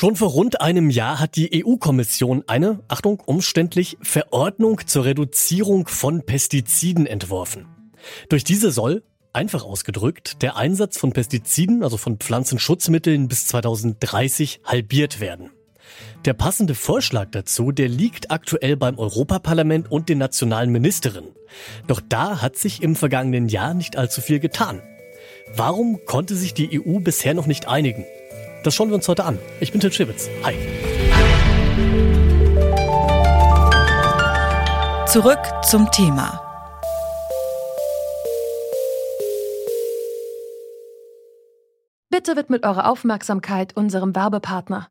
Schon vor rund einem Jahr hat die EU-Kommission eine, Achtung, umständlich Verordnung zur Reduzierung von Pestiziden entworfen. Durch diese soll, einfach ausgedrückt, der Einsatz von Pestiziden, also von Pflanzenschutzmitteln bis 2030 halbiert werden. Der passende Vorschlag dazu, der liegt aktuell beim Europaparlament und den nationalen Ministerinnen. Doch da hat sich im vergangenen Jahr nicht allzu viel getan. Warum konnte sich die EU bisher noch nicht einigen? Das schauen wir uns heute an. Ich bin Tim Schibitz. Hi. Zurück zum Thema. Bitte widmet eure Aufmerksamkeit unserem Werbepartner.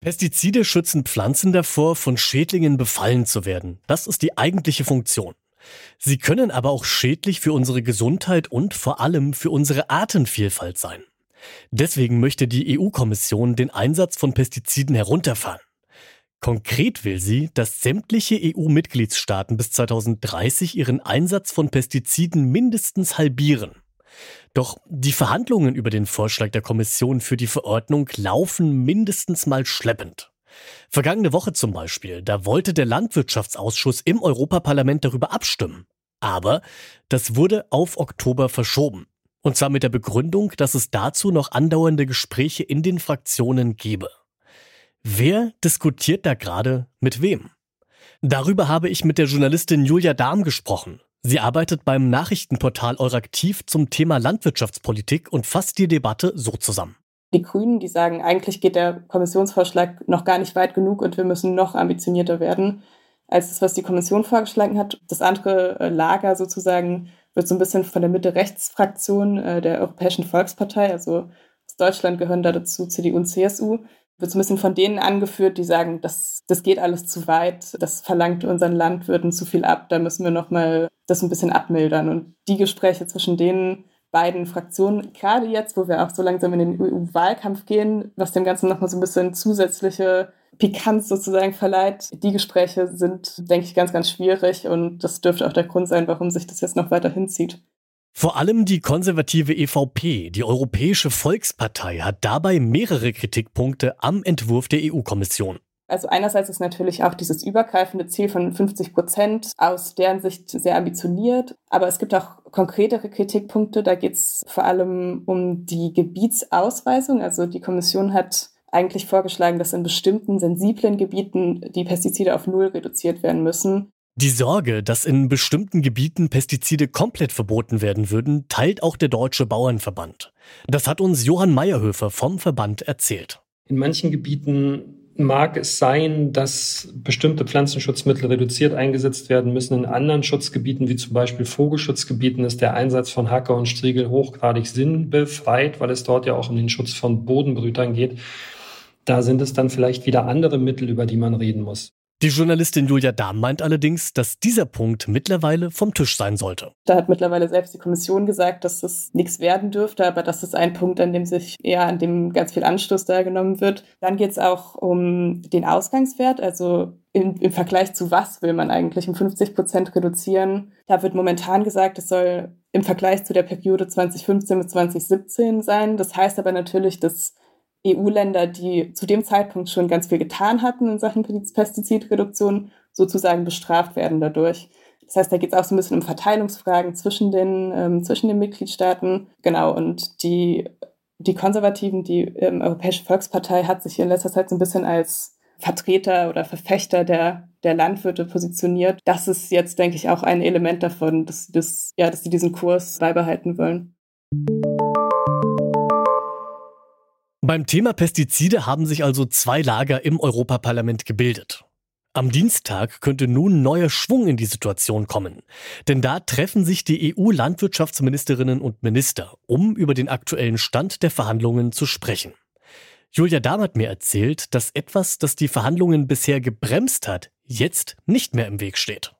Pestizide schützen Pflanzen davor, von Schädlingen befallen zu werden. Das ist die eigentliche Funktion. Sie können aber auch schädlich für unsere Gesundheit und vor allem für unsere Artenvielfalt sein. Deswegen möchte die EU-Kommission den Einsatz von Pestiziden herunterfahren. Konkret will sie, dass sämtliche EU-Mitgliedstaaten bis 2030 ihren Einsatz von Pestiziden mindestens halbieren. Doch die Verhandlungen über den Vorschlag der Kommission für die Verordnung laufen mindestens mal schleppend. Vergangene Woche zum Beispiel, da wollte der Landwirtschaftsausschuss im Europaparlament darüber abstimmen. Aber das wurde auf Oktober verschoben. Und zwar mit der Begründung, dass es dazu noch andauernde Gespräche in den Fraktionen gebe. Wer diskutiert da gerade mit wem? Darüber habe ich mit der Journalistin Julia Dahm gesprochen. Sie arbeitet beim Nachrichtenportal Euraktiv zum Thema Landwirtschaftspolitik und fasst die Debatte so zusammen. Die Grünen, die sagen, eigentlich geht der Kommissionsvorschlag noch gar nicht weit genug und wir müssen noch ambitionierter werden als das, was die Kommission vorgeschlagen hat. Das andere äh, Lager sozusagen wird so ein bisschen von der Mitte-Rechts-Fraktion äh, der Europäischen Volkspartei, also aus Deutschland gehören da dazu CDU und CSU, wird so ein bisschen von denen angeführt, die sagen, das, das geht alles zu weit, das verlangt unseren Landwirten zu viel ab, da müssen wir nochmal das ein bisschen abmildern. Und die Gespräche zwischen den beiden Fraktionen, gerade jetzt, wo wir auch so langsam in den EU-Wahlkampf gehen, was dem Ganzen nochmal so ein bisschen zusätzliche Pikanz sozusagen verleiht, die Gespräche sind, denke ich, ganz, ganz schwierig und das dürfte auch der Grund sein, warum sich das jetzt noch weiter hinzieht. Vor allem die konservative EVP, die Europäische Volkspartei, hat dabei mehrere Kritikpunkte am Entwurf der EU-Kommission. Also einerseits ist natürlich auch dieses übergreifende Ziel von 50 Prozent aus deren Sicht sehr ambitioniert, aber es gibt auch konkretere Kritikpunkte. Da geht es vor allem um die Gebietsausweisung. Also die Kommission hat eigentlich vorgeschlagen, dass in bestimmten sensiblen Gebieten die Pestizide auf Null reduziert werden müssen. Die Sorge, dass in bestimmten Gebieten Pestizide komplett verboten werden würden, teilt auch der Deutsche Bauernverband. Das hat uns Johann Meyerhöfer vom Verband erzählt. In manchen Gebieten mag es sein, dass bestimmte Pflanzenschutzmittel reduziert eingesetzt werden müssen. In anderen Schutzgebieten, wie zum Beispiel Vogelschutzgebieten, ist der Einsatz von Hacker und Striegel hochgradig sinnbefreit, weil es dort ja auch um den Schutz von Bodenbrütern geht. Da sind es dann vielleicht wieder andere Mittel, über die man reden muss. Die Journalistin Julia Dahm meint allerdings, dass dieser Punkt mittlerweile vom Tisch sein sollte. Da hat mittlerweile selbst die Kommission gesagt, dass das nichts werden dürfte, aber das ist ein Punkt, an dem sich eher an dem ganz viel Anstoß da genommen wird. Dann geht es auch um den Ausgangswert, also im, im Vergleich zu was will man eigentlich um 50 Prozent reduzieren. Da wird momentan gesagt, es soll im Vergleich zu der Periode 2015 bis 2017 sein. Das heißt aber natürlich, dass EU-Länder, die zu dem Zeitpunkt schon ganz viel getan hatten in Sachen Pestizidreduktion, sozusagen bestraft werden dadurch. Das heißt, da geht es auch so ein bisschen um Verteilungsfragen zwischen den, ähm, zwischen den Mitgliedstaaten. Genau, und die, die Konservativen, die ähm, Europäische Volkspartei hat sich in letzter Zeit so ein bisschen als Vertreter oder Verfechter der, der Landwirte positioniert. Das ist jetzt, denke ich, auch ein Element davon, dass, dass, ja, dass sie diesen Kurs beibehalten wollen. Beim Thema Pestizide haben sich also zwei Lager im Europaparlament gebildet. Am Dienstag könnte nun neuer Schwung in die Situation kommen. Denn da treffen sich die EU-Landwirtschaftsministerinnen und Minister, um über den aktuellen Stand der Verhandlungen zu sprechen. Julia Dahm hat mir erzählt, dass etwas, das die Verhandlungen bisher gebremst hat, jetzt nicht mehr im Weg steht.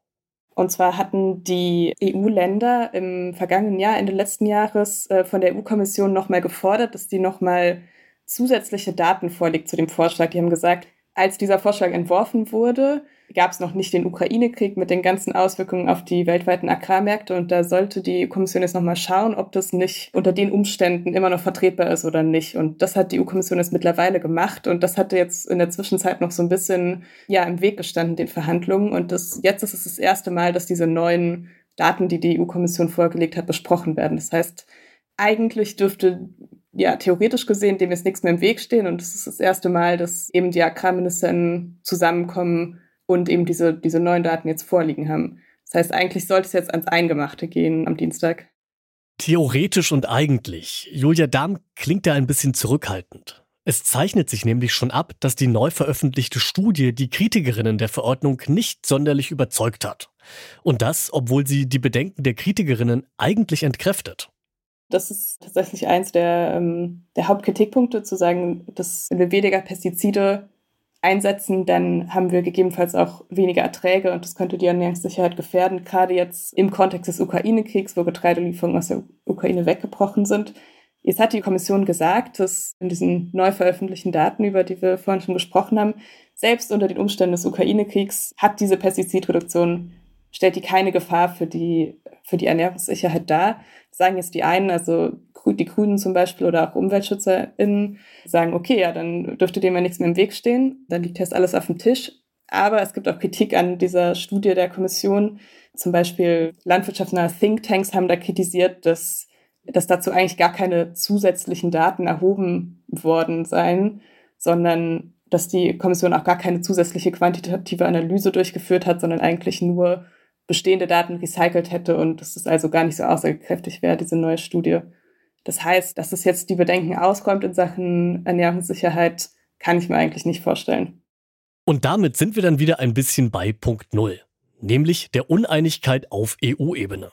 Und zwar hatten die EU-Länder im vergangenen Jahr, Ende letzten Jahres, äh, von der EU-Kommission nochmal gefordert, dass die nochmal zusätzliche Daten vorlegt zu dem Vorschlag. Die haben gesagt, als dieser Vorschlag entworfen wurde, gab es noch nicht den Ukraine-Krieg mit den ganzen Auswirkungen auf die weltweiten Agrarmärkte. Und da sollte die Kommission jetzt nochmal schauen, ob das nicht unter den Umständen immer noch vertretbar ist oder nicht. Und das hat die EU-Kommission jetzt mittlerweile gemacht. Und das hatte jetzt in der Zwischenzeit noch so ein bisschen ja, im Weg gestanden, den Verhandlungen. Und das, jetzt ist es das erste Mal, dass diese neuen Daten, die die EU-Kommission vorgelegt hat, besprochen werden. Das heißt, eigentlich dürfte ja, theoretisch gesehen dem jetzt nichts mehr im Weg stehen. Und es ist das erste Mal, dass eben die Agrarministerinnen zusammenkommen und eben diese, diese neuen Daten jetzt vorliegen haben. Das heißt, eigentlich sollte es jetzt ans Eingemachte gehen am Dienstag. Theoretisch und eigentlich. Julia Dahm klingt da ein bisschen zurückhaltend. Es zeichnet sich nämlich schon ab, dass die neu veröffentlichte Studie die Kritikerinnen der Verordnung nicht sonderlich überzeugt hat. Und das, obwohl sie die Bedenken der Kritikerinnen eigentlich entkräftet. Das ist tatsächlich eins der, ähm, der Hauptkritikpunkte, zu sagen, dass wenn wir weniger Pestizide einsetzen, dann haben wir gegebenenfalls auch weniger Erträge und das könnte die Ernährungssicherheit gefährden, gerade jetzt im Kontext des Ukraine-Kriegs, wo Getreidelieferungen aus der Ukraine weggebrochen sind. Jetzt hat die Kommission gesagt, dass in diesen neu veröffentlichten Daten, über die wir vorhin schon gesprochen haben, selbst unter den Umständen des Ukraine-Kriegs hat diese Pestizidreduktion, stellt die keine Gefahr für die, für die Ernährungssicherheit dar sagen jetzt die einen, also die Grünen zum Beispiel oder auch UmweltschützerInnen, sagen, okay, ja, dann dürfte dem ja nichts mehr im Weg stehen, dann liegt jetzt alles auf dem Tisch. Aber es gibt auch Kritik an dieser Studie der Kommission. Zum Beispiel landwirtschaftsnahe Thinktanks haben da kritisiert, dass, dass dazu eigentlich gar keine zusätzlichen Daten erhoben worden seien, sondern dass die Kommission auch gar keine zusätzliche quantitative Analyse durchgeführt hat, sondern eigentlich nur bestehende Daten recycelt hätte und dass es also gar nicht so aussagekräftig wäre, diese neue Studie. Das heißt, dass es jetzt die Bedenken ausräumt in Sachen Ernährungssicherheit, kann ich mir eigentlich nicht vorstellen. Und damit sind wir dann wieder ein bisschen bei Punkt Null, nämlich der Uneinigkeit auf EU-Ebene.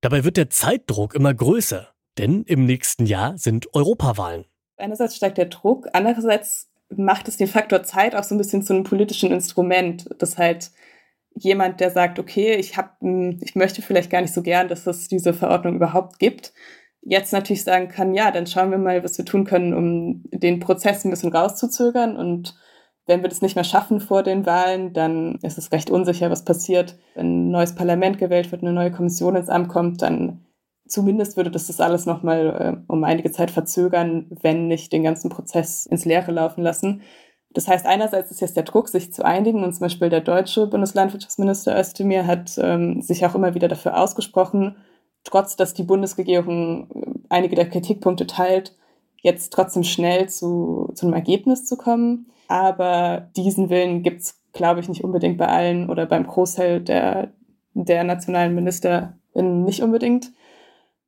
Dabei wird der Zeitdruck immer größer, denn im nächsten Jahr sind Europawahlen. Einerseits steigt der Druck, andererseits macht es den Faktor Zeit auch so ein bisschen zu einem politischen Instrument, das halt jemand, der sagt, okay, ich hab, hm, ich möchte vielleicht gar nicht so gern, dass es diese Verordnung überhaupt gibt, jetzt natürlich sagen kann, ja, dann schauen wir mal, was wir tun können, um den Prozess ein bisschen rauszuzögern. Und wenn wir das nicht mehr schaffen vor den Wahlen, dann ist es recht unsicher, was passiert. Wenn ein neues Parlament gewählt wird, eine neue Kommission ins Amt kommt, dann zumindest würde das das alles nochmal äh, um einige Zeit verzögern, wenn nicht den ganzen Prozess ins Leere laufen lassen. Das heißt, einerseits ist jetzt der Druck, sich zu einigen und zum Beispiel der deutsche Bundeslandwirtschaftsminister Özdemir hat ähm, sich auch immer wieder dafür ausgesprochen, trotz dass die Bundesregierung äh, einige der Kritikpunkte teilt, jetzt trotzdem schnell zu, zu einem Ergebnis zu kommen. Aber diesen Willen gibt es, glaube ich, nicht unbedingt bei allen oder beim Großteil der, der nationalen Minister nicht unbedingt.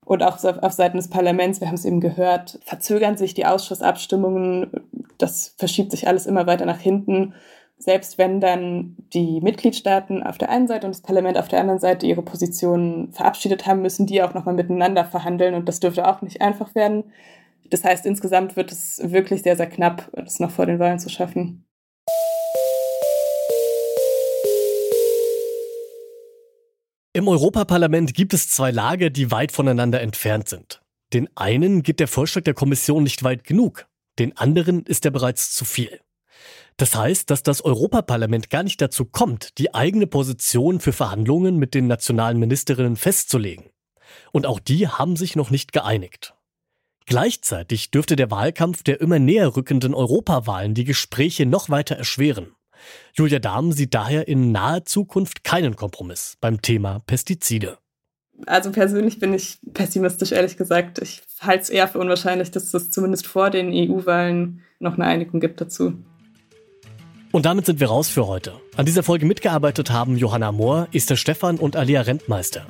Und auch auf Seiten des Parlaments, wir haben es eben gehört, verzögern sich die Ausschussabstimmungen. Das verschiebt sich alles immer weiter nach hinten. Selbst wenn dann die Mitgliedstaaten auf der einen Seite und das Parlament auf der anderen Seite ihre Positionen verabschiedet haben, müssen die auch nochmal miteinander verhandeln. Und das dürfte auch nicht einfach werden. Das heißt, insgesamt wird es wirklich sehr, sehr knapp, das noch vor den Wahlen zu schaffen. Im Europaparlament gibt es zwei Lager, die weit voneinander entfernt sind. Den einen geht der Vorschlag der Kommission nicht weit genug, den anderen ist er bereits zu viel. Das heißt, dass das Europaparlament gar nicht dazu kommt, die eigene Position für Verhandlungen mit den nationalen Ministerinnen festzulegen. Und auch die haben sich noch nicht geeinigt. Gleichzeitig dürfte der Wahlkampf der immer näher rückenden Europawahlen die Gespräche noch weiter erschweren. Julia Dahm sieht daher in naher Zukunft keinen Kompromiss beim Thema Pestizide. Also persönlich bin ich pessimistisch, ehrlich gesagt. Ich halte es eher für unwahrscheinlich, dass es zumindest vor den EU-Wahlen noch eine Einigung gibt dazu. Und damit sind wir raus für heute. An dieser Folge mitgearbeitet haben Johanna Mohr, Esther Stephan und Alia Rentmeister.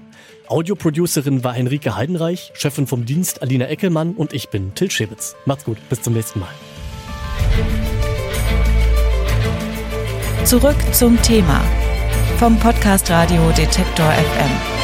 Audioproducerin war Henrike Heidenreich, Chefin vom Dienst Alina Eckelmann und ich bin Till Schäbitz. Macht's gut, bis zum nächsten Mal. Zurück zum Thema vom Podcast Radio Detektor FM.